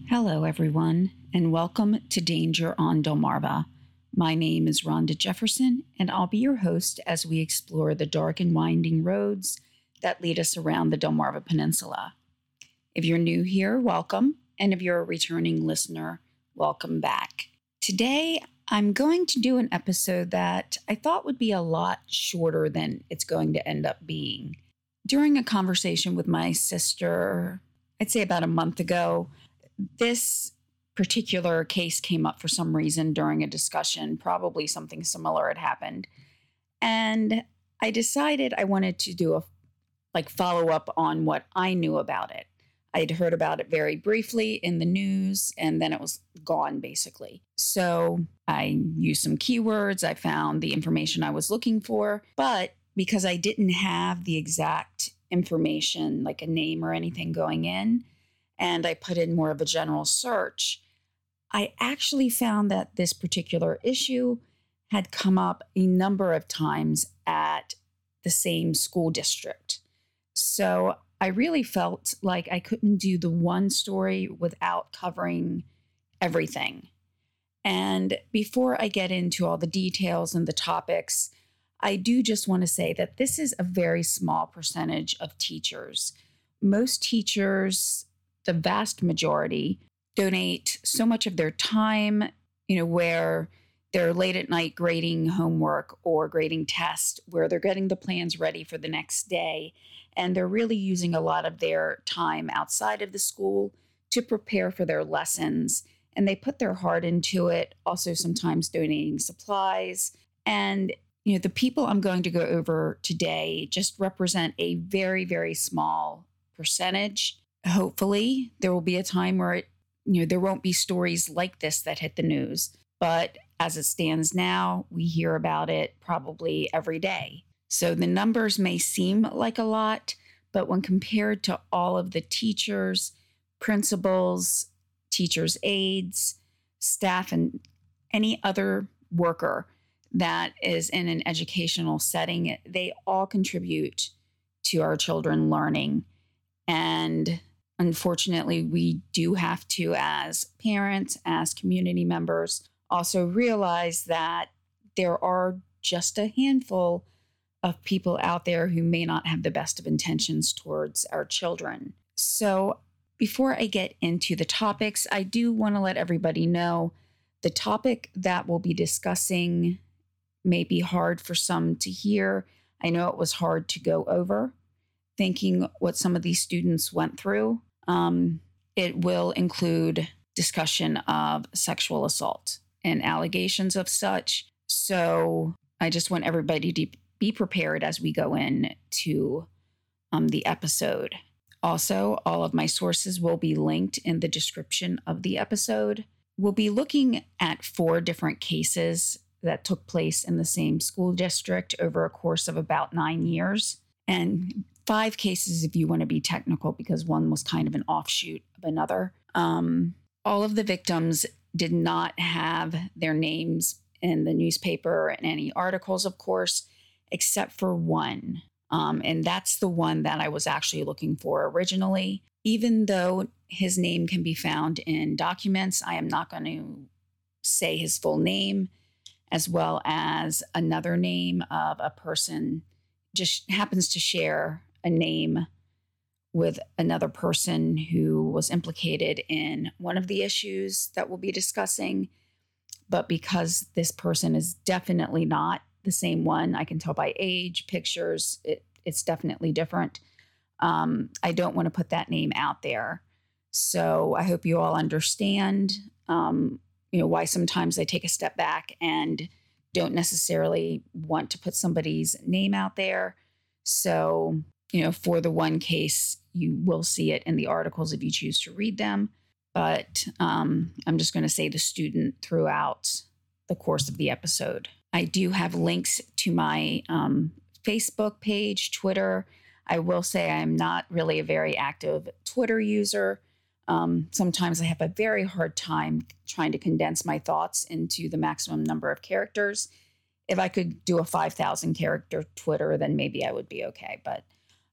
Hello, everyone, and welcome to Danger on Delmarva. My name is Rhonda Jefferson, and I'll be your host as we explore the dark and winding roads that lead us around the Delmarva Peninsula. If you're new here, welcome, and if you're a returning listener, welcome back. Today, I'm going to do an episode that I thought would be a lot shorter than it's going to end up being. During a conversation with my sister, I'd say about a month ago, this particular case came up for some reason during a discussion. Probably something similar had happened. And I decided I wanted to do a like follow up on what I knew about it. I'd heard about it very briefly in the news and then it was gone basically. So I used some keywords, I found the information I was looking for, but because I didn't have the exact information, like a name or anything going in, and I put in more of a general search, I actually found that this particular issue had come up a number of times at the same school district. So I really felt like I couldn't do the one story without covering everything. And before I get into all the details and the topics, I do just want to say that this is a very small percentage of teachers. Most teachers, the vast majority, donate so much of their time, you know, where they're late at night grading homework or grading tests, where they're getting the plans ready for the next day. And they're really using a lot of their time outside of the school to prepare for their lessons. And they put their heart into it, also sometimes donating supplies. And, you know, the people I'm going to go over today just represent a very, very small percentage. Hopefully, there will be a time where it, you know, there won't be stories like this that hit the news. But as it stands now, we hear about it probably every day. So the numbers may seem like a lot, but when compared to all of the teachers, principals, teachers' aides, staff, and any other worker that is in an educational setting, they all contribute to our children learning. And unfortunately, we do have to, as parents, as community members, also realize that there are just a handful of people out there who may not have the best of intentions towards our children. So, before I get into the topics, I do want to let everybody know the topic that we'll be discussing may be hard for some to hear. I know it was hard to go over, thinking what some of these students went through. Um, it will include discussion of sexual assault and allegations of such. So I just want everybody to be prepared as we go in to um, the episode. Also, all of my sources will be linked in the description of the episode. We'll be looking at four different cases that took place in the same school district over a course of about nine years, and five cases if you want to be technical, because one was kind of an offshoot of another. Um, all of the victims did not have their names in the newspaper and any articles, of course, except for one. Um, and that's the one that I was actually looking for originally. Even though his name can be found in documents, I am not going to say his full name, as well as another name of a person just happens to share a name with another person who was implicated in one of the issues that we'll be discussing. But because this person is definitely not the same one, I can tell by age, pictures, it, it's definitely different. Um, I don't want to put that name out there. So I hope you all understand, um, you know, why sometimes I take a step back and don't necessarily want to put somebody's name out there. So, you know, for the one case, you will see it in the articles if you choose to read them. But um, I'm just going to say the student throughout the course of the episode. I do have links to my um, Facebook page, Twitter. I will say I'm not really a very active Twitter user. Um, sometimes I have a very hard time trying to condense my thoughts into the maximum number of characters. If I could do a 5,000 character Twitter, then maybe I would be okay. But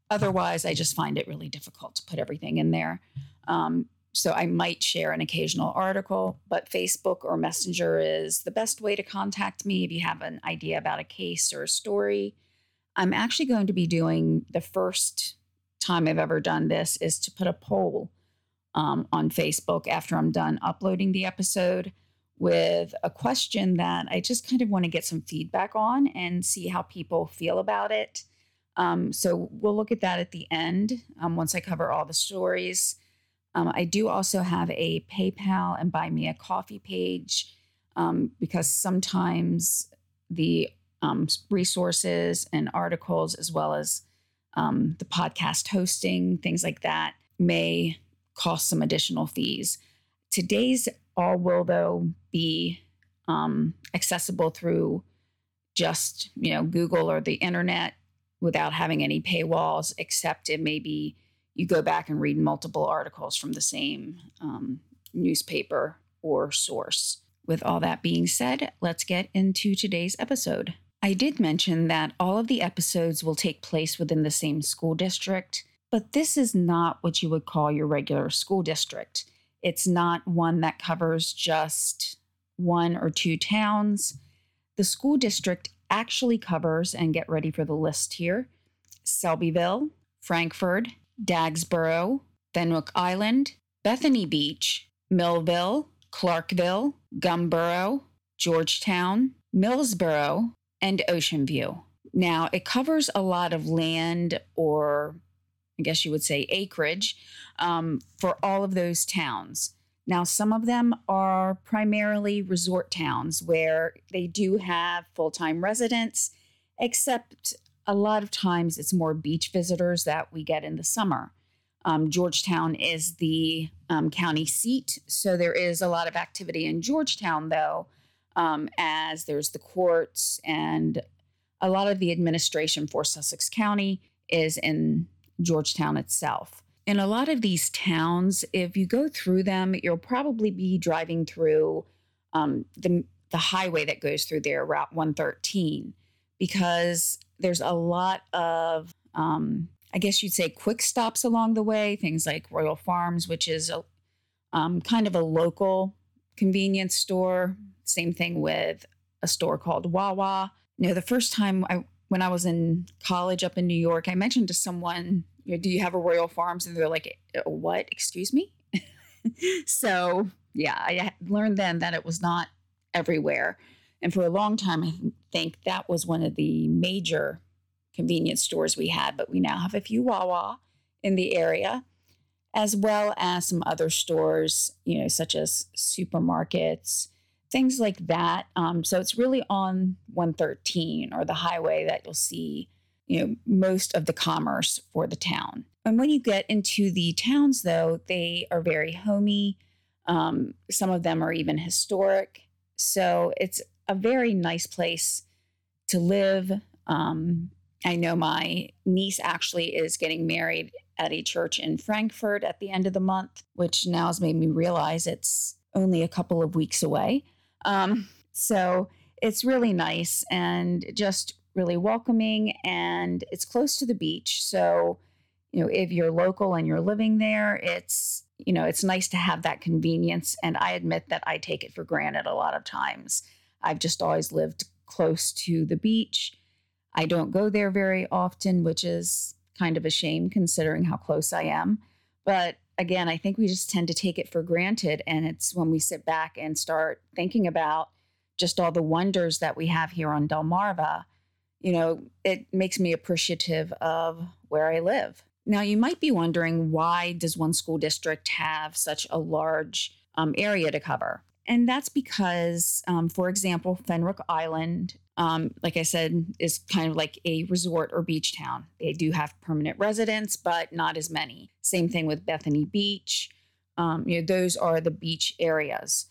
Otherwise, I just find it really difficult to put everything in there. Um, so I might share an occasional article, but Facebook or Messenger is the best way to contact me if you have an idea about a case or a story. I'm actually going to be doing the first time I've ever done this is to put a poll um, on Facebook after I'm done uploading the episode with a question that I just kind of want to get some feedback on and see how people feel about it. Um, so we'll look at that at the end um, once I cover all the stories. Um, I do also have a PayPal and Buy Me a Coffee page um, because sometimes the um, resources and articles, as well as um, the podcast hosting, things like that, may cost some additional fees. Today's all will, though, be accessible through just you know Google or the internet without having any paywalls, except it may be you go back and read multiple articles from the same um, newspaper or source. With all that being said, let's get into today's episode. I did mention that all of the episodes will take place within the same school district, but this is not what you would call your regular school district. It's not one that covers just one or two towns. The school district actually covers, and get ready for the list here Selbyville, Frankford, Dagsboro, Fenwick Island, Bethany Beach, Millville, Clarksville, Gumboro, Georgetown, Millsboro, and Ocean View. Now, it covers a lot of land, or I guess you would say acreage, um, for all of those towns. Now, some of them are primarily resort towns where they do have full time residents, except a lot of times it's more beach visitors that we get in the summer. Um, Georgetown is the um, county seat, so there is a lot of activity in Georgetown, though um, as there's the courts and a lot of the administration for Sussex County is in Georgetown itself. In a lot of these towns, if you go through them, you'll probably be driving through um, the, the highway that goes through there, Route 113, because there's a lot of, um, I guess you'd say, quick stops along the way, things like Royal Farms, which is a, um, kind of a local convenience store same thing with a store called Wawa. You know, the first time I when I was in college up in New York, I mentioned to someone, you know, "Do you have a Royal Farms?" And they're like, uh, "What? Excuse me." so yeah, I learned then that it was not everywhere, and for a long time, I think that was one of the major convenience stores we had. But we now have a few Wawa in the area, as well as some other stores, you know, such as supermarkets things like that. Um, so it's really on 113 or the highway that you'll see, you know, most of the commerce for the town. And when you get into the towns, though, they are very homey. Um, some of them are even historic. So it's a very nice place to live. Um, I know my niece actually is getting married at a church in Frankford at the end of the month, which now has made me realize it's only a couple of weeks away. Um, so it's really nice and just really welcoming, and it's close to the beach. So, you know, if you're local and you're living there, it's you know, it's nice to have that convenience. And I admit that I take it for granted a lot of times. I've just always lived close to the beach. I don't go there very often, which is kind of a shame considering how close I am. But again, I think we just tend to take it for granted. And it's when we sit back and start thinking about just all the wonders that we have here on Delmarva, you know, it makes me appreciative of where I live. Now, you might be wondering why does one school district have such a large um, area to cover? And that's because, um, for example, Fenwick Island um, like I said, is kind of like a resort or beach town. They do have permanent residents, but not as many. Same thing with Bethany Beach. Um, you know, those are the beach areas.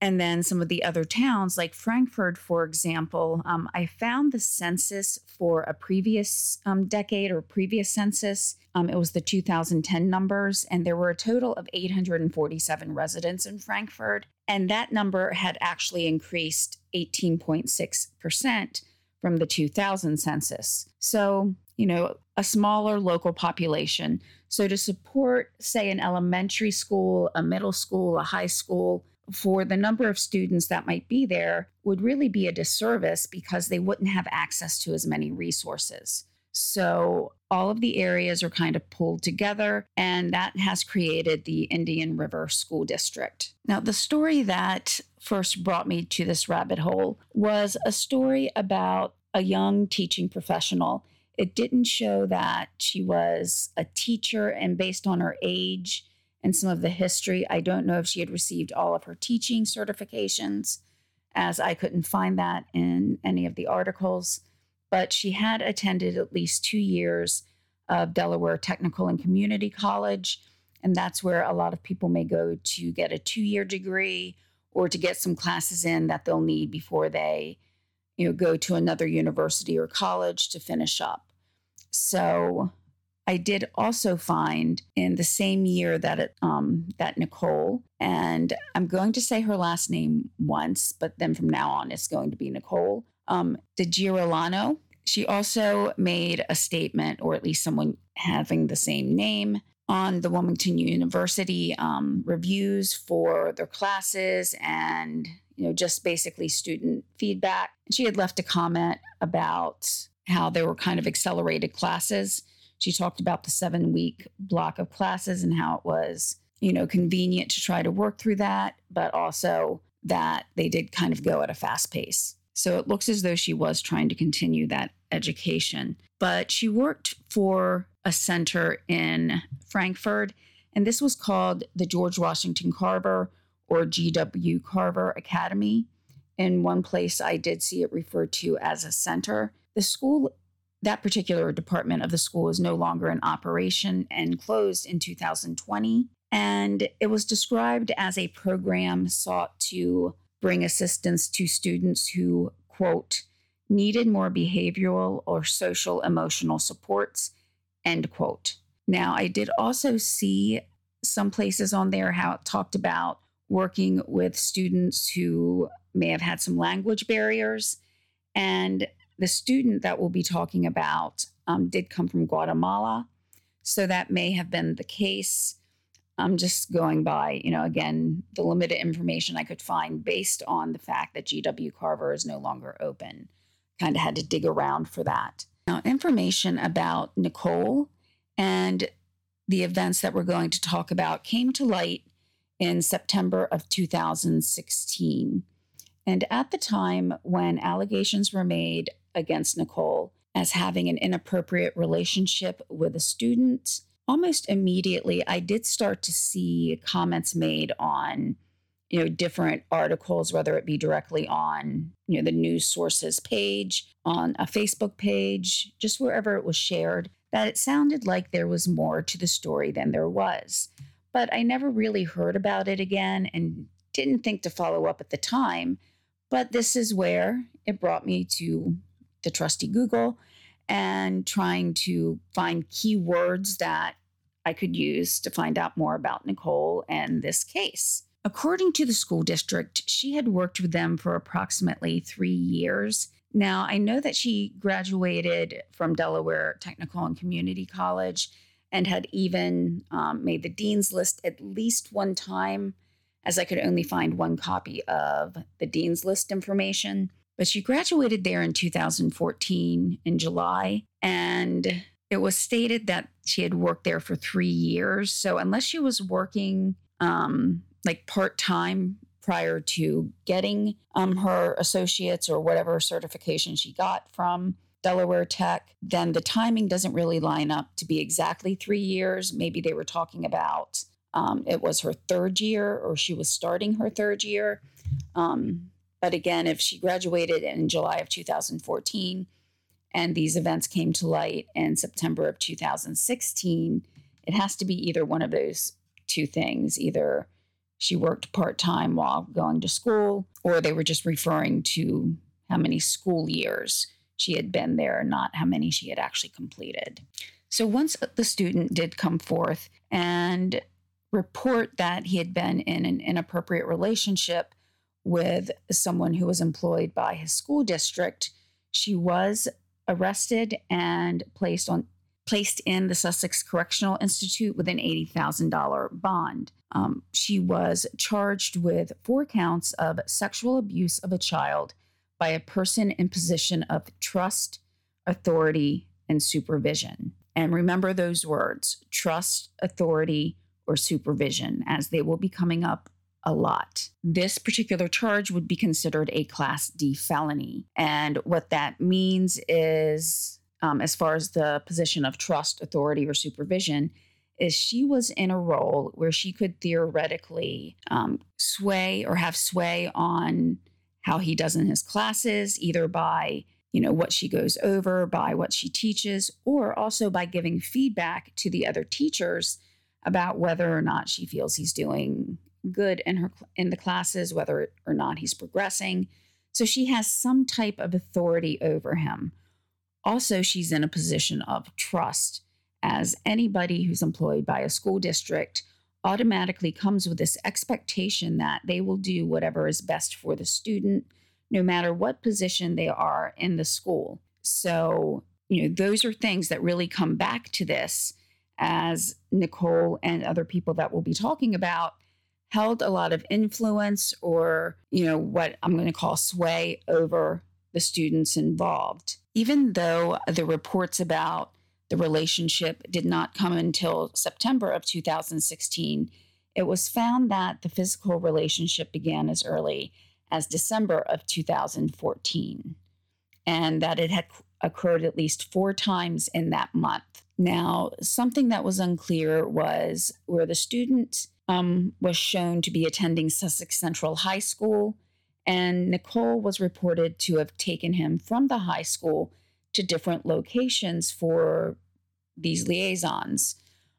And then some of the other towns, like Frankford, for example, um, I found the census for a previous um, decade or previous census. Um, it was the 2010 numbers, and there were a total of 847 residents in Frankford. And that number had actually increased 18.6% from the 2000 census. So, you know, a smaller local population. So to support, say, an elementary school, a middle school, a high school, for the number of students that might be there would really be a disservice because they wouldn't have access to as many resources. So all of the areas are kind of pulled together, and that has created the Indian River School District. Now, the story that first brought me to this rabbit hole was a story about a young teaching professional. It didn't show that she was a teacher, and based on her age and some of the history, I don't know if she had received all of her teaching certifications, as I couldn't find that in any of the articles. But she had attended at least two years of Delaware Technical and Community College. And that's where a lot of people may go to get a two year degree or to get some classes in that they'll need before they you know go to another university or college to finish up so I did also find in the same year that it, um, that Nicole, and I'm going to say her last name once, but then from now on it's going to be Nicole um, DiGirolamo. She also made a statement, or at least someone having the same name, on the Wilmington University um, reviews for their classes and you know just basically student feedback. She had left a comment about how there were kind of accelerated classes she talked about the seven week block of classes and how it was, you know, convenient to try to work through that, but also that they did kind of go at a fast pace. So it looks as though she was trying to continue that education. But she worked for a center in Frankford, and this was called the George Washington Carver or GW Carver Academy. In one place, I did see it referred to as a center. The school that particular department of the school is no longer in operation and closed in 2020. And it was described as a program sought to bring assistance to students who, quote, needed more behavioral or social emotional supports, end quote. Now, I did also see some places on there how it talked about working with students who may have had some language barriers. And the student that we'll be talking about um, did come from Guatemala. So that may have been the case. I'm just going by, you know, again, the limited information I could find based on the fact that GW Carver is no longer open. Kind of had to dig around for that. Now, information about Nicole and the events that we're going to talk about came to light in September of 2016. And at the time when allegations were made against Nicole as having an inappropriate relationship with a student. Almost immediately, I did start to see comments made on, you know, different articles, whether it be directly on, you know, the news sources page, on a Facebook page, just wherever it was shared, that it sounded like there was more to the story than there was. But I never really heard about it again and didn't think to follow up at the time. But this is where it brought me to the trusty Google and trying to find keywords that I could use to find out more about Nicole and this case. According to the school district, she had worked with them for approximately three years. Now, I know that she graduated from Delaware Technical and Community College and had even um, made the dean's list at least one time, as I could only find one copy of the dean's list information. But she graduated there in 2014 in July. And it was stated that she had worked there for three years. So unless she was working um, like part time prior to getting um, her associates or whatever certification she got from Delaware Tech, then the timing doesn't really line up to be exactly three years. Maybe they were talking about um, it was her third year or she was starting her third year. Um, but again, if she graduated in July of 2014 and these events came to light in September of 2016, it has to be either one of those two things. Either she worked part time while going to school, or they were just referring to how many school years she had been there, not how many she had actually completed. So once the student did come forth and report that he had been in an inappropriate relationship with someone who was employed by his school district. She was arrested and placed on placed in the Sussex Correctional Institute with an $80,000 bond. Um, she was charged with four counts of sexual abuse of a child by a person in position of trust, authority, and supervision. And remember those words trust, authority, or supervision, as they will be coming up a lot. This particular charge would be considered a Class D felony. And what that means is, um, as far as the position of trust, authority, or supervision, is she was in a role where she could theoretically um, sway or have sway on how he does in his classes, either by you know what she goes over, by what she teaches, or also by giving feedback to the other teachers about whether or not she feels he's doing good in her in the classes, whether or not he's progressing. So she has some type of authority over him. Also, she's in a position of trust as anybody who's employed by a school district automatically comes with this expectation that they will do whatever is best for the student, no matter what position they are in the school. So, you know, those are things that really come back to this as Nicole and other people that we'll be talking about held a lot of influence or, you know, what I'm going to call sway over the students involved. Even though the reports about the relationship did not come until September of 2016, it was found that the physical relationship began as early as December of 2014 and that it had occurred at least four times in that month. Now, something that was unclear was where the student um, was shown to be attending Sussex Central High School, and Nicole was reported to have taken him from the high school to different locations for these liaisons.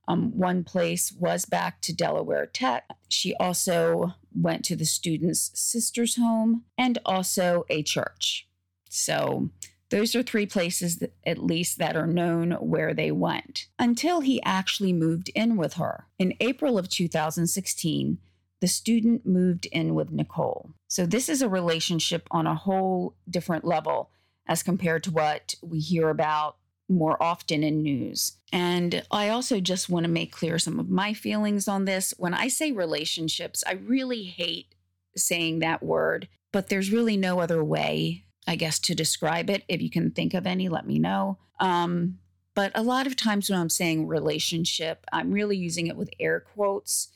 Um, one place was back to Delaware Tech. She also went to the student's sister's home and also a church. So those are three places, that, at least, that are known where they went until he actually moved in with her. In April of 2016, the student moved in with Nicole. So, this is a relationship on a whole different level as compared to what we hear about more often in news. And I also just want to make clear some of my feelings on this. When I say relationships, I really hate saying that word, but there's really no other way I guess, to describe it. If you can think of any, let me know. Um, but a lot of times when I'm saying relationship, I'm really using it with air quotes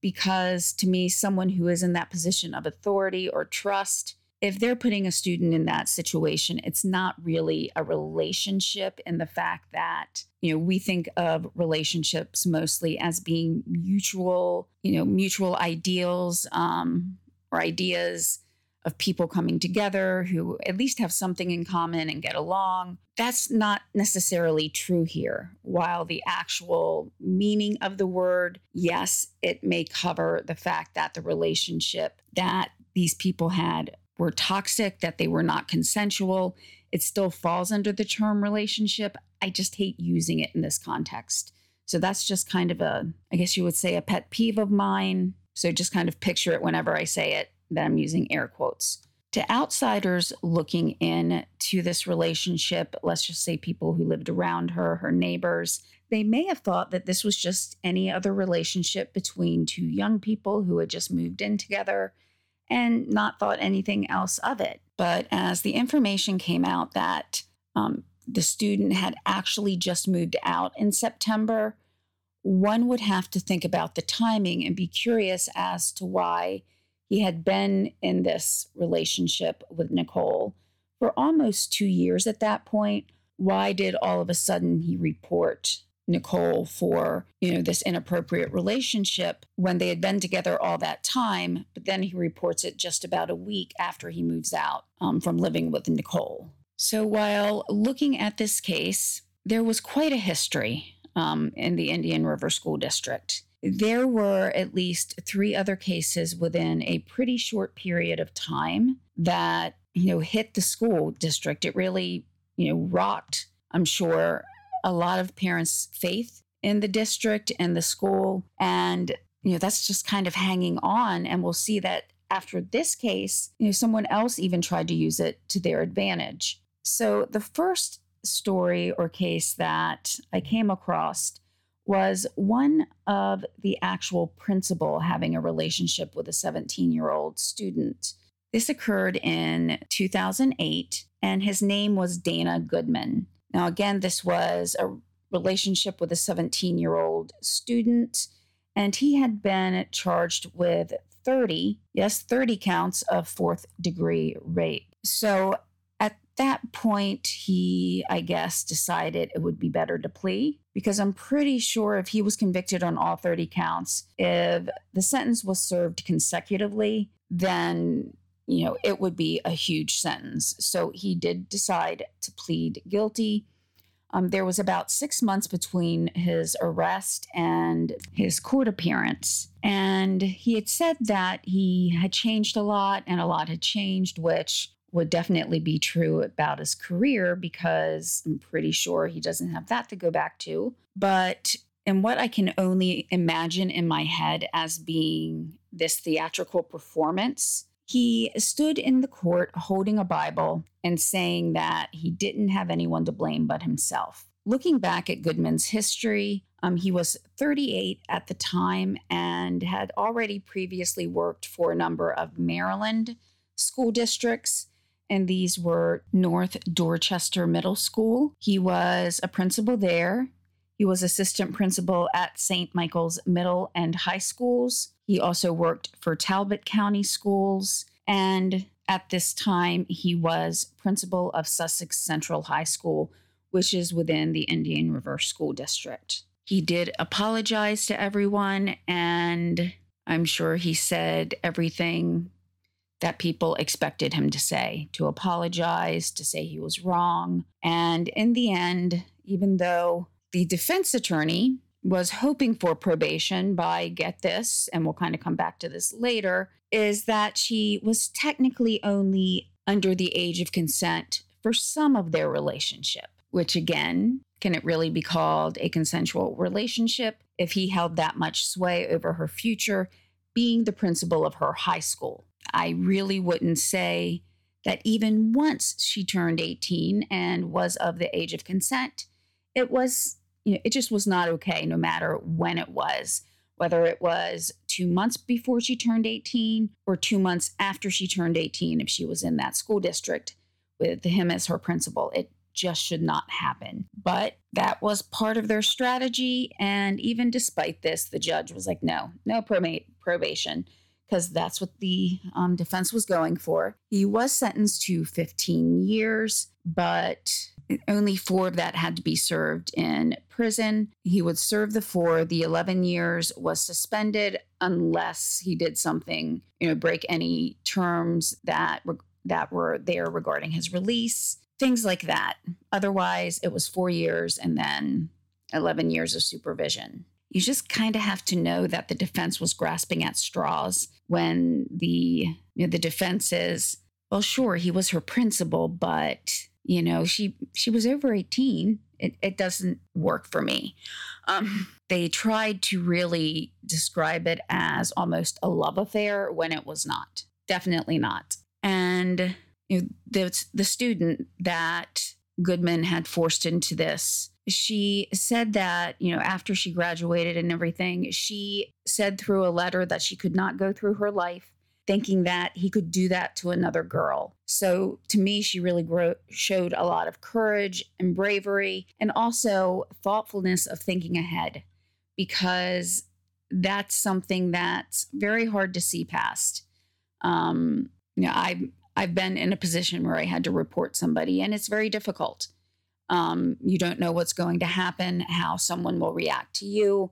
because to me, someone who is in that position of authority or trust, if they're putting a student in that situation, it's not really a relationship in the fact that, you know, we think of relationships mostly as being mutual, you know, mutual ideals um, or ideas of people coming together who at least have something in common and get along. That's not necessarily true here. While the actual meaning of the word, yes, it may cover the fact that the relationship that these people had were toxic, that they were not consensual. It still falls under the term relationship. I just hate using it in this context. So that's just kind of a, I guess you would say, a pet peeve of mine. So just kind of picture it whenever I say it that I'm using air quotes. To outsiders looking in to this relationship, let's just say people who lived around her, her neighbors, they may have thought that this was just any other relationship between two young people who had just moved in together and not thought anything else of it. But as the information came out that um, the student had actually just moved out in September, one would have to think about the timing and be curious as to why he had been in this relationship with Nicole for almost two years at that point. Why did all of a sudden he report Nicole for, you know, this inappropriate relationship when they had been together all that time, but then he reports it just about a week after he moves out um, from living with Nicole. So while looking at this case, there was quite a history um, in the Indian River School District there were at least three other cases within a pretty short period of time that you know hit the school district. It really you know rocked i'm sure a lot of parents faith in the district and the school. And you know that's just kind of hanging on. And we'll see that after this case you know someone else even tried to use it to their advantage. So the first story or case that I came across was one of the actual principal having a relationship with a 17 year old student. This occurred in 2008, and his name was Dana Goodman. Now, again, this was a relationship with a 17 year old student, and he had been charged with 30, yes, 30 counts of fourth degree rape. So at that point, he, I guess, decided it would be better to plea because I'm pretty sure if he was convicted on all 30 counts, if the sentence was served consecutively, then you know, it would be a huge sentence. So he did decide to plead guilty. Um, there was about six months between his arrest and his court appearance. And he had said that he had changed a lot and a lot had changed, which would definitely be true about his career because I'm pretty sure he doesn't have that to go back to. But in what I can only imagine in my head as being this theatrical performance, he stood in the court holding a Bible and saying that he didn't have anyone to blame but himself. Looking back at Goodman's history, um, he was 38 at the time and had already previously worked for a number of Maryland school districts and these were North Dorchester Middle School. He was a principal there. He was assistant principal at St. Michael's Middle and High Schools. He also worked for Talbot County Schools. And at this time, he was principal of Sussex Central High School, which is within the Indian River School District. He did apologize to everyone, and I'm sure he said everything that people expected him to say to apologize, to say he was wrong. And in the end, even though the defense attorney was hoping for probation by get this, and we'll kind of come back to this later, is that she was technically only under the age of consent for some of their relationship, which again, can it really be called a consensual relationship if he held that much sway over her future, being the principal of her high school? I really wouldn't say that even once she turned 18 and was of the age of consent, it was, you know, it just was not okay, no matter when it was, whether it was two months before she turned 18 or two months after she turned 18, if she was in that school district with him as her principal. It just should not happen. But that was part of their strategy. And even despite this, the judge was like, no, no probation because that's what the um, defense was going for. He was sentenced to 15 years, but only four of that had to be served in prison. He would serve the four. The 11 years was suspended unless he did something, you know, break any terms that that were there regarding his release, things like that. Otherwise, it was four years and then 11 years of supervision you just kind of have to know that the defense was grasping at straws when the you know, the defense is well sure he was her principal but you know she she was over 18 it, it doesn't work for me. Um, they tried to really describe it as almost a love affair when it was not. Definitely not. And you know, the, the student that goodman had forced into this she said that, you know, after she graduated and everything, she said through a letter that she could not go through her life thinking that he could do that to another girl. So to me, she really gro- showed a lot of courage and bravery and also thoughtfulness of thinking ahead because that's something that's very hard to see past. Um, you know, I've I've been in a position where I had to report somebody, and it's very difficult. Um, you don't know what's going to happen, how someone will react to you,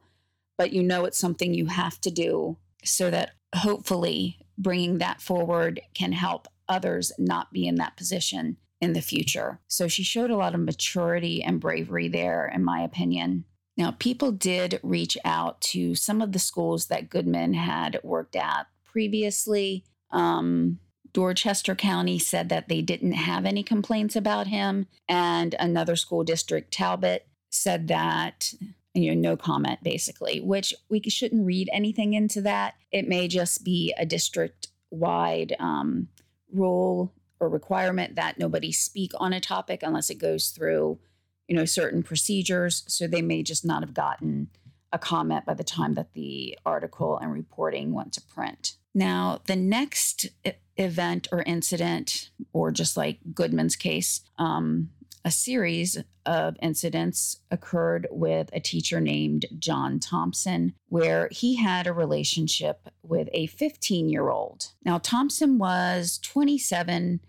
but you know it's something you have to do so that hopefully bringing that forward can help others not be in that position in the future. So she showed a lot of maturity and bravery there, in my opinion. Now, people did reach out to some of the schools that Goodman had worked at previously. Um, Dorchester County said that they didn't have any complaints about him. And another school district, Talbot, said that, you know, no comment basically, which we shouldn't read anything into that. It may just be a district wide um, rule or requirement that nobody speak on a topic unless it goes through, you know, certain procedures. So they may just not have gotten a comment by the time that the article and reporting went to print. Now, the next event or incident, or just like Goodman's case, um, a series of incidents occurred with a teacher named John Thompson, where he had a relationship with a 15 year old. Now, Thompson was 27.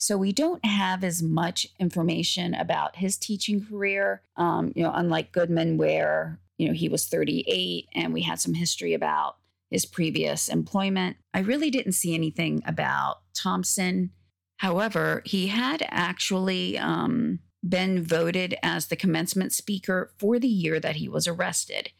So we don't have as much information about his teaching career. Um, you know, unlike Goodman, where you know he was 38, and we had some history about his previous employment. I really didn't see anything about Thompson. However, he had actually um, been voted as the commencement speaker for the year that he was arrested.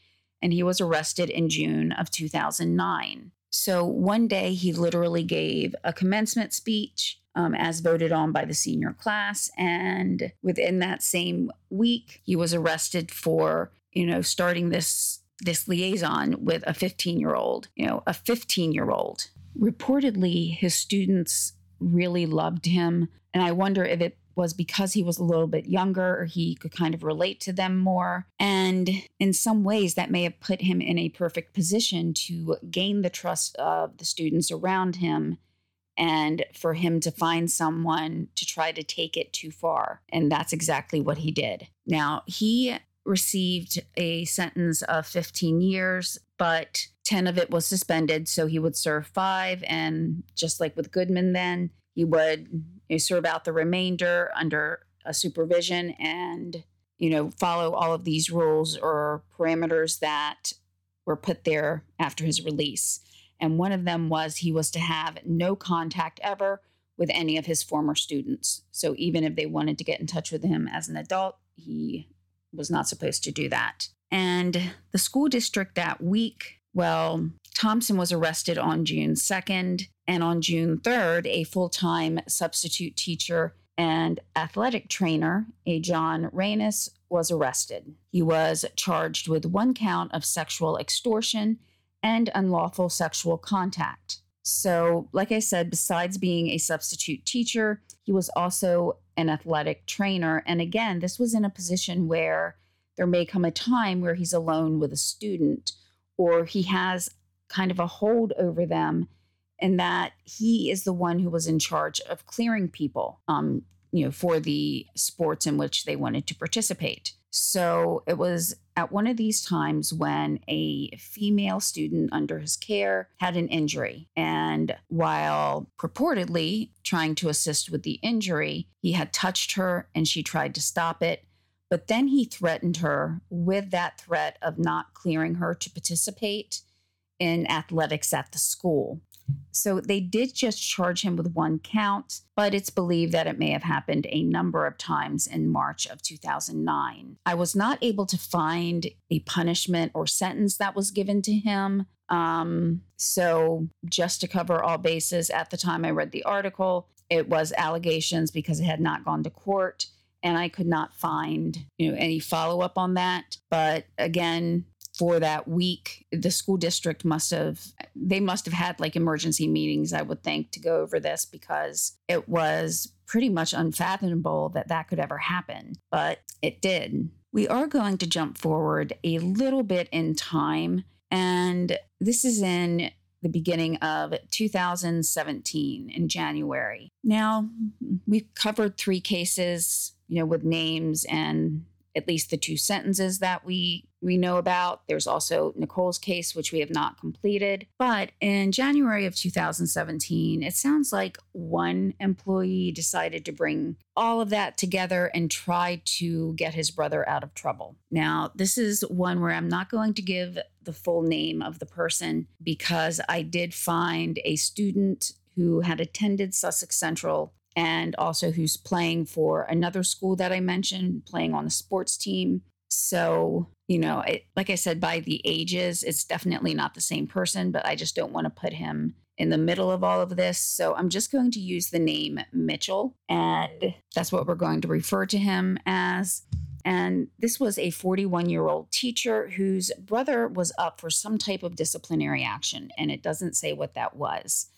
And he was arrested in June of 2009. So one day he literally gave a commencement speech um, as voted on by the senior class. And within that same week, he was arrested for, you know, starting this this liaison with a 15 year old, you know, a 15 year old. Reportedly, his students really loved him. And I wonder if it was because he was a little bit younger or he could kind of relate to them more. And in some ways, that may have put him in a perfect position to gain the trust of the students around him and for him to find someone to try to take it too far. And that's exactly what he did. Now, he received a sentence of 15 years, but 10 of it was suspended. So he would serve five. And just like with Goodman, then he would you serve out the remainder under a supervision and you know follow all of these rules or parameters that were put there after his release and one of them was he was to have no contact ever with any of his former students so even if they wanted to get in touch with him as an adult he was not supposed to do that and the school district that week well thompson was arrested on june 2nd and on June 3rd, a full time substitute teacher and athletic trainer, a John Reynes, was arrested. He was charged with one count of sexual extortion and unlawful sexual contact. So, like I said, besides being a substitute teacher, he was also an athletic trainer. And again, this was in a position where there may come a time where he's alone with a student or he has kind of a hold over them and that he is the one who was in charge of clearing people, um, you know, for the sports in which they wanted to participate. So it was at one of these times when a female student under his care had an injury. And while purportedly trying to assist with the injury, he had touched her and she tried to stop it. But then he threatened her with that threat of not clearing her to participate in athletics at the school. So they did just charge him with one count, but it's believed that it may have happened a number of times in March of 2009. I was not able to find a punishment or sentence that was given to him. Um, so, just to cover all bases, at the time I read the article, it was allegations because it had not gone to court and I could not find, you know, any follow up on that. But again, for that week the school district must have they must have had like emergency meetings i would think to go over this because it was pretty much unfathomable that that could ever happen but it did we are going to jump forward a little bit in time and this is in the beginning of 2017 in January. Now, we've covered three cases, you know, with names and at least the two sentences that we we know about. There's also Nicole's case, which we have not completed. But in January of 2017, it sounds like one employee decided to bring all of that together and try to get his brother out of trouble. Now, this is one where I'm not going to give the full name of the person because I did find a student who had attended Sussex Central and also who's playing for another school that I mentioned, playing on the sports team. So, you know, it, like I said, by the ages, it's definitely not the same person, but I just don't want to put him in the middle of all of this. So I'm just going to use the name Mitchell, and that's what we're going to refer to him as. And this was a 41 year old teacher whose brother was up for some type of disciplinary action, and it doesn't say what that was.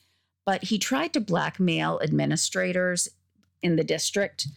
but he tried to blackmail administrators in the district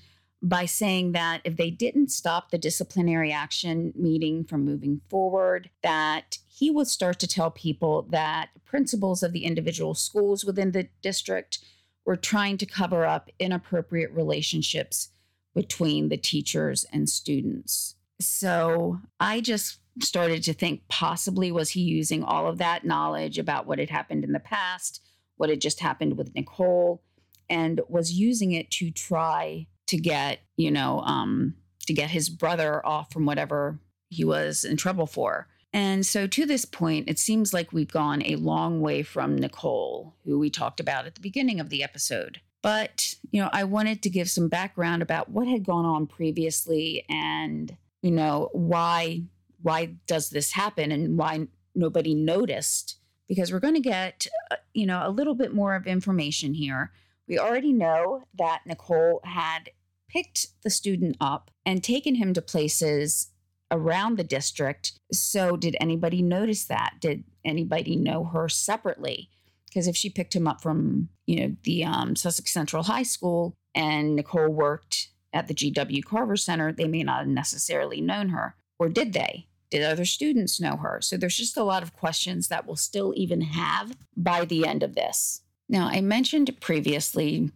by saying that if they didn't stop the disciplinary action meeting from moving forward, that he would start to tell people that principals of the individual schools within the district were trying to cover up inappropriate relationships between the teachers and students. So I just started to think possibly was he using all of that knowledge about what had happened in the past, what had just happened with Nicole, and was using it to try to get, you know, um, to get his brother off from whatever he was in trouble for. And so to this point, it seems like we've gone a long way from Nicole, who we talked about at the beginning of the episode. But, you know, I wanted to give some background about what had gone on previously and, you know, why why does this happen and why nobody noticed because we're going to get, uh, you know, a little bit more of information here we already know that Nicole had picked the student up and taken him to places around the district. So, did anybody notice that? Did anybody know her separately? Because if she picked him up from, you know, the um, Sussex Central High School and Nicole worked at the GW Carver Center, they may not have necessarily known her. Or did they? Did other students know her? So there's just a lot of questions that we'll still even have by the end of this. Now, I mentioned previously,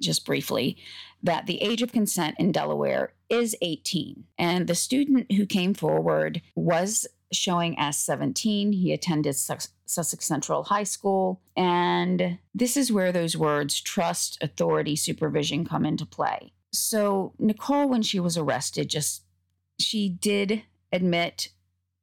just briefly, that the age of consent in Delaware is 18. And the student who came forward was showing as 17. He attended Sussex Central High School. And this is where those words trust, authority, supervision come into play. So, Nicole, when she was arrested, just she did admit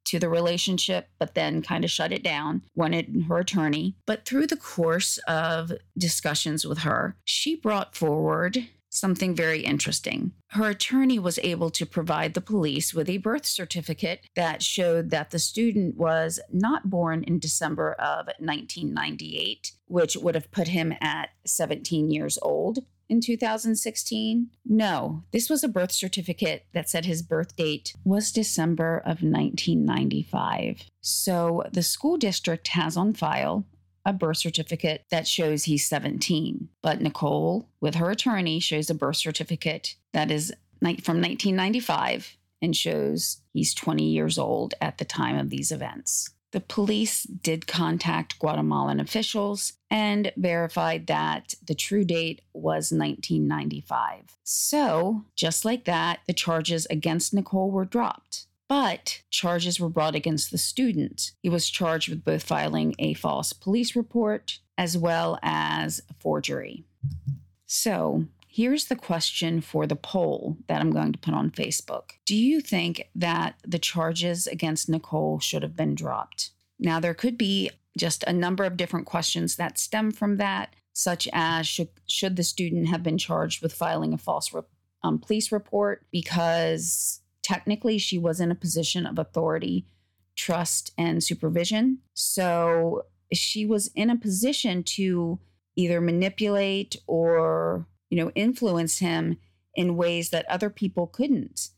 to the relationship, but then kind of shut it down, wanted her attorney. But through the course of discussions with her, she brought forward something very interesting. Her attorney was able to provide the police with a birth certificate that showed that the student was not born in December of 1998, which would have put him at 17 years old in 2016? No, this was a birth certificate that said his birth date was December of 1995. So the school district has on file a birth certificate that shows he's 17. But Nicole, with her attorney, shows a birth certificate that is from 1995 and shows he's 20 years old at the time of these events. The police did contact Guatemalan officials and verified that the true date was 1995. So, just like that, the charges against Nicole were dropped. But charges were brought against the student. He was charged with both filing a false police report as well as forgery. So, Here's the question for the poll that I'm going to put on Facebook. Do you think that the charges against Nicole should have been dropped? Now, there could be just a number of different questions that stem from that, such as should, should the student have been charged with filing a false re- um, police report because technically she was in a position of authority, trust, and supervision. So she was in a position to either manipulate or you know, influence him in ways that other people couldn't.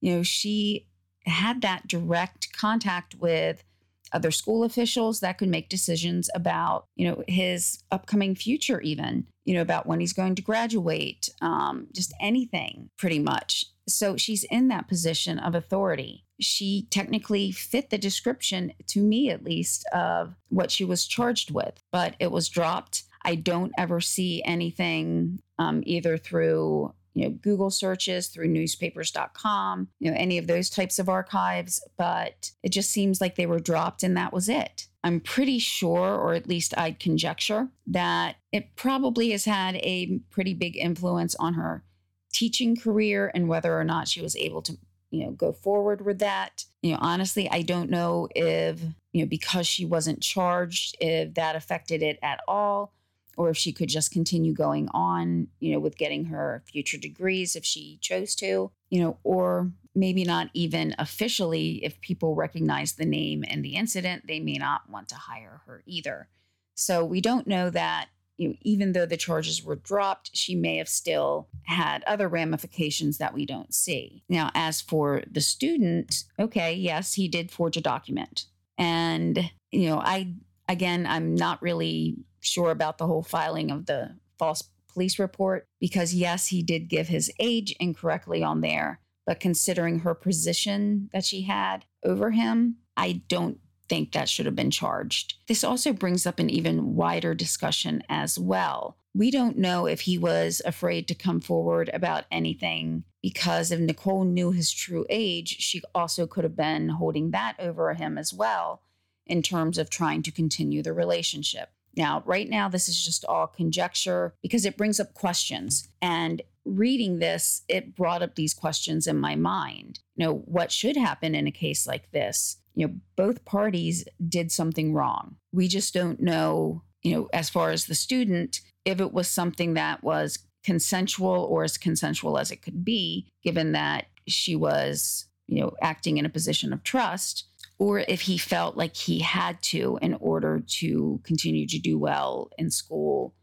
You know, she had that direct contact with other school officials that could make decisions about, you know, his upcoming future, even, you know, about when he's going to graduate, um, just anything pretty much. So she's in that position of authority. She technically fit the description, to me at least, of what she was charged with, but it was dropped. I don't ever see anything um, either through you know Google searches, through newspapers.com, you know any of those types of archives, but it just seems like they were dropped and that was it. I'm pretty sure, or at least I'd conjecture, that it probably has had a pretty big influence on her teaching career and whether or not she was able to you know go forward with that you know honestly i don't know if you know because she wasn't charged if that affected it at all or if she could just continue going on, you know, with getting her future degrees if she chose to, you know, or maybe not even officially if people recognize the name and the incident, they may not want to hire her either. So we don't know that you know, even though the charges were dropped, she may have still had other ramifications that we don't see. Now, as for the student, okay, yes, he did forge a document. And, you know, I Again, I'm not really sure about the whole filing of the false police report because, yes, he did give his age incorrectly on there. But considering her position that she had over him, I don't think that should have been charged. This also brings up an even wider discussion as well. We don't know if he was afraid to come forward about anything because if Nicole knew his true age, she also could have been holding that over him as well in terms of trying to continue the relationship. Now, right now, this is just all conjecture because it brings up questions. And reading this, it brought up these questions in my mind. You know, what should happen in a case like this? You know, both parties did something wrong. We just don't know, you know, as far as the student, if it was something that was consensual or as consensual as it could be, given that she was, you know, acting in a position of trust or if he felt like he had to in order to continue to do well in school.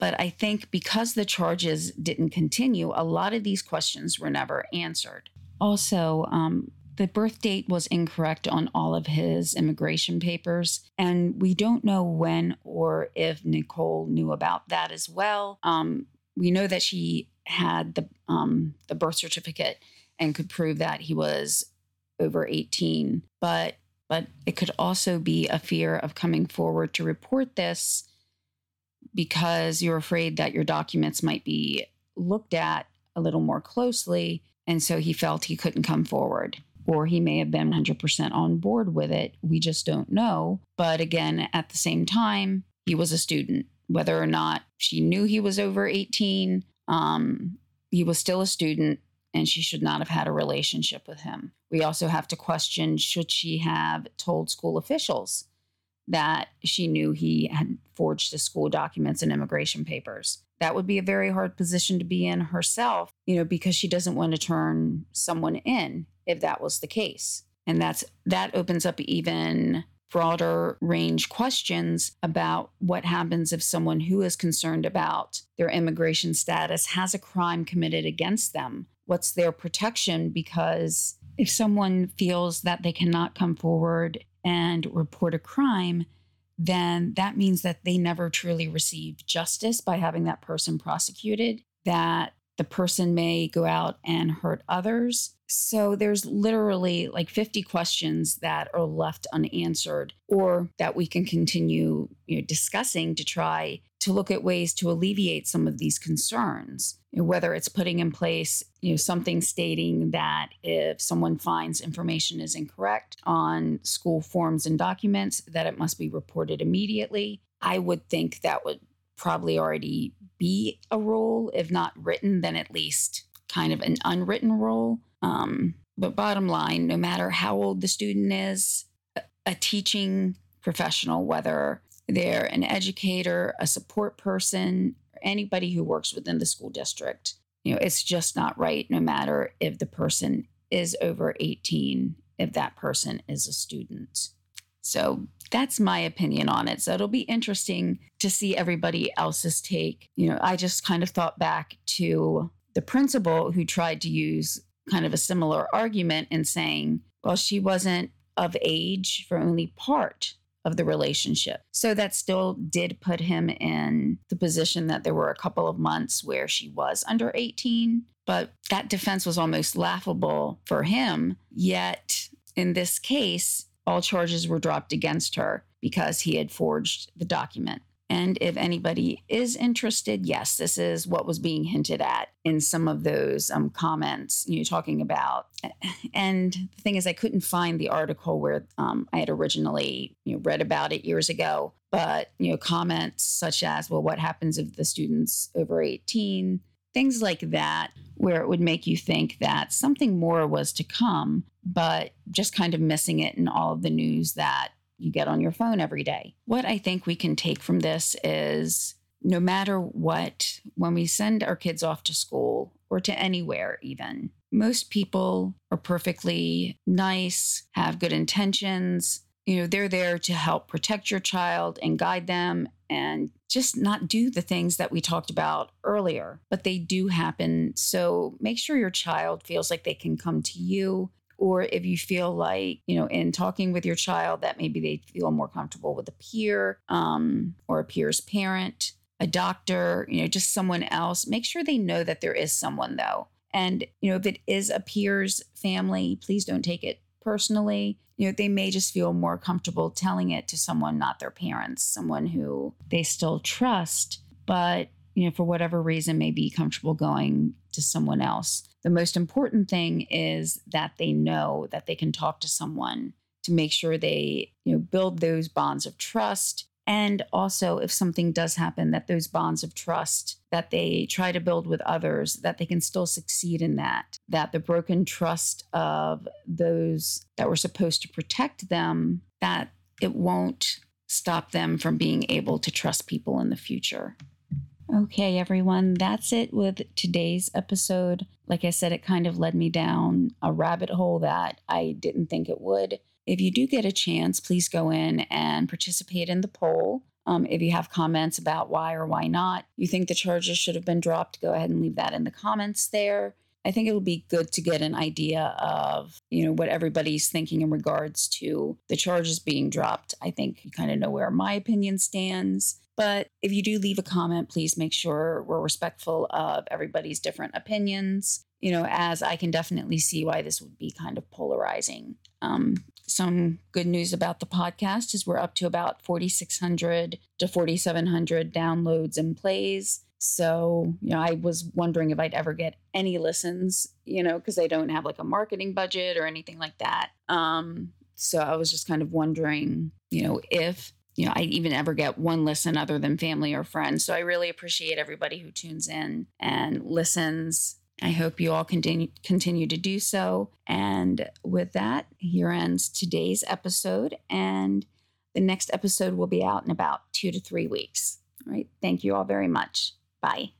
But I think because the charges didn't continue, a lot of these questions were never answered. Also, um, the birth date was incorrect on all of his immigration papers, and we don't know when or if Nicole knew about that as well. Um, we know that she had the um, the birth certificate and could prove that he was over 18, but but it could also be a fear of coming forward to report this because you're afraid that your documents might be looked at a little more closely. And so he felt he couldn't come forward. Or he may have been 100% on board with it. We just don't know. But again, at the same time, he was a student. Whether or not she knew he was over 18, um, he was still a student and she should not have had a relationship with him. We also have to question should she have told school officials that she knew he had forged the school documents and immigration papers. That would be a very hard position to be in herself, you know, because she doesn't want to turn someone in if that was the case. And that's that opens up even broader range questions about what happens if someone who is concerned about their immigration status has a crime committed against them what's their protection because if someone feels that they cannot come forward and report a crime, then that means that they never truly receive justice by having that person prosecuted, that the person may go out and hurt others. So there's literally like 50 questions that are left unanswered or that we can continue you know, discussing to try to look at ways to alleviate some of these concerns. You know, whether it's putting in place, you know, something stating that if someone finds information is incorrect on school forms and documents, that it must be reported immediately. I would think that would probably already be a rule, if not written, then at least kind of an unwritten rule. Um, but bottom line, no matter how old the student is, a teaching professional, whether they're an educator, a support person, anybody who works within the school district, you know, it's just not right, no matter if the person is over 18, if that person is a student. So that's my opinion on it. So it'll be interesting to see everybody else's take. You know, I just kind of thought back to the principal who tried to use kind of a similar argument in saying, well, she wasn't of age for only part of the relationship. So that still did put him in the position that there were a couple of months where she was under 18. But that defense was almost laughable for him. Yet in this case, all charges were dropped against her because he had forged the document. And if anybody is interested, yes, this is what was being hinted at in some of those um, comments you know, talking about. And the thing is, I couldn't find the article where um, I had originally you know, read about it years ago. But you know, comments such as, "Well, what happens if the student's over 18?" Things like that, where it would make you think that something more was to come but just kind of missing it in all of the news that you get on your phone every day. What I think we can take from this is no matter what, when we send our kids off to school or to anywhere, even, most people are perfectly nice, have good intentions. You know, they're there to help protect your child and guide them and just not do the things that we talked about earlier, but they do happen. So make sure your child feels like they can come to you or if you feel like, you know, in talking with your child that maybe they feel more comfortable with a peer um, or a peer's parent, a doctor, you know, just someone else, make sure they know that there is someone though. And, you know, if it is a peer's family, please don't take it personally. You know, they may just feel more comfortable telling it to someone, not their parents, someone who they still trust, but, you know, for whatever reason, may be comfortable going to someone else. The most important thing is that they know that they can talk to someone to make sure they, you know, build those bonds of trust. And also if something does happen that those bonds of trust that they try to build with others that they can still succeed in that that the broken trust of those that were supposed to protect them that it won't stop them from being able to trust people in the future Okay, everyone, that's it with today's episode. Like I said, it kind of led me down a rabbit hole that I didn't think it would. If you do get a chance, please go in and participate in the poll. Um, if you have comments about why or why not you think the charges should have been dropped, go ahead and leave that in the comments there. I think it'll be good to get an idea of, you know, what everybody's thinking in regards to the charges being dropped. I think you kind of know where my opinion stands. But if you do leave a comment, please make sure we're respectful of everybody's different opinions, you know, as I can definitely see why this would be kind of polarizing. Um, some good news about the podcast is we're up to about 4,600 to 4,700 downloads and plays. So, you know, I was wondering if I'd ever get any listens, you know, because I don't have like a marketing budget or anything like that. Um, so I was just kind of wondering, you know, if you know, I even ever get one listen other than family or friends. So I really appreciate everybody who tunes in and listens. I hope you all continue continue to do so. And with that, here ends today's episode. And the next episode will be out in about two to three weeks. All right. Thank you all very much. Bye.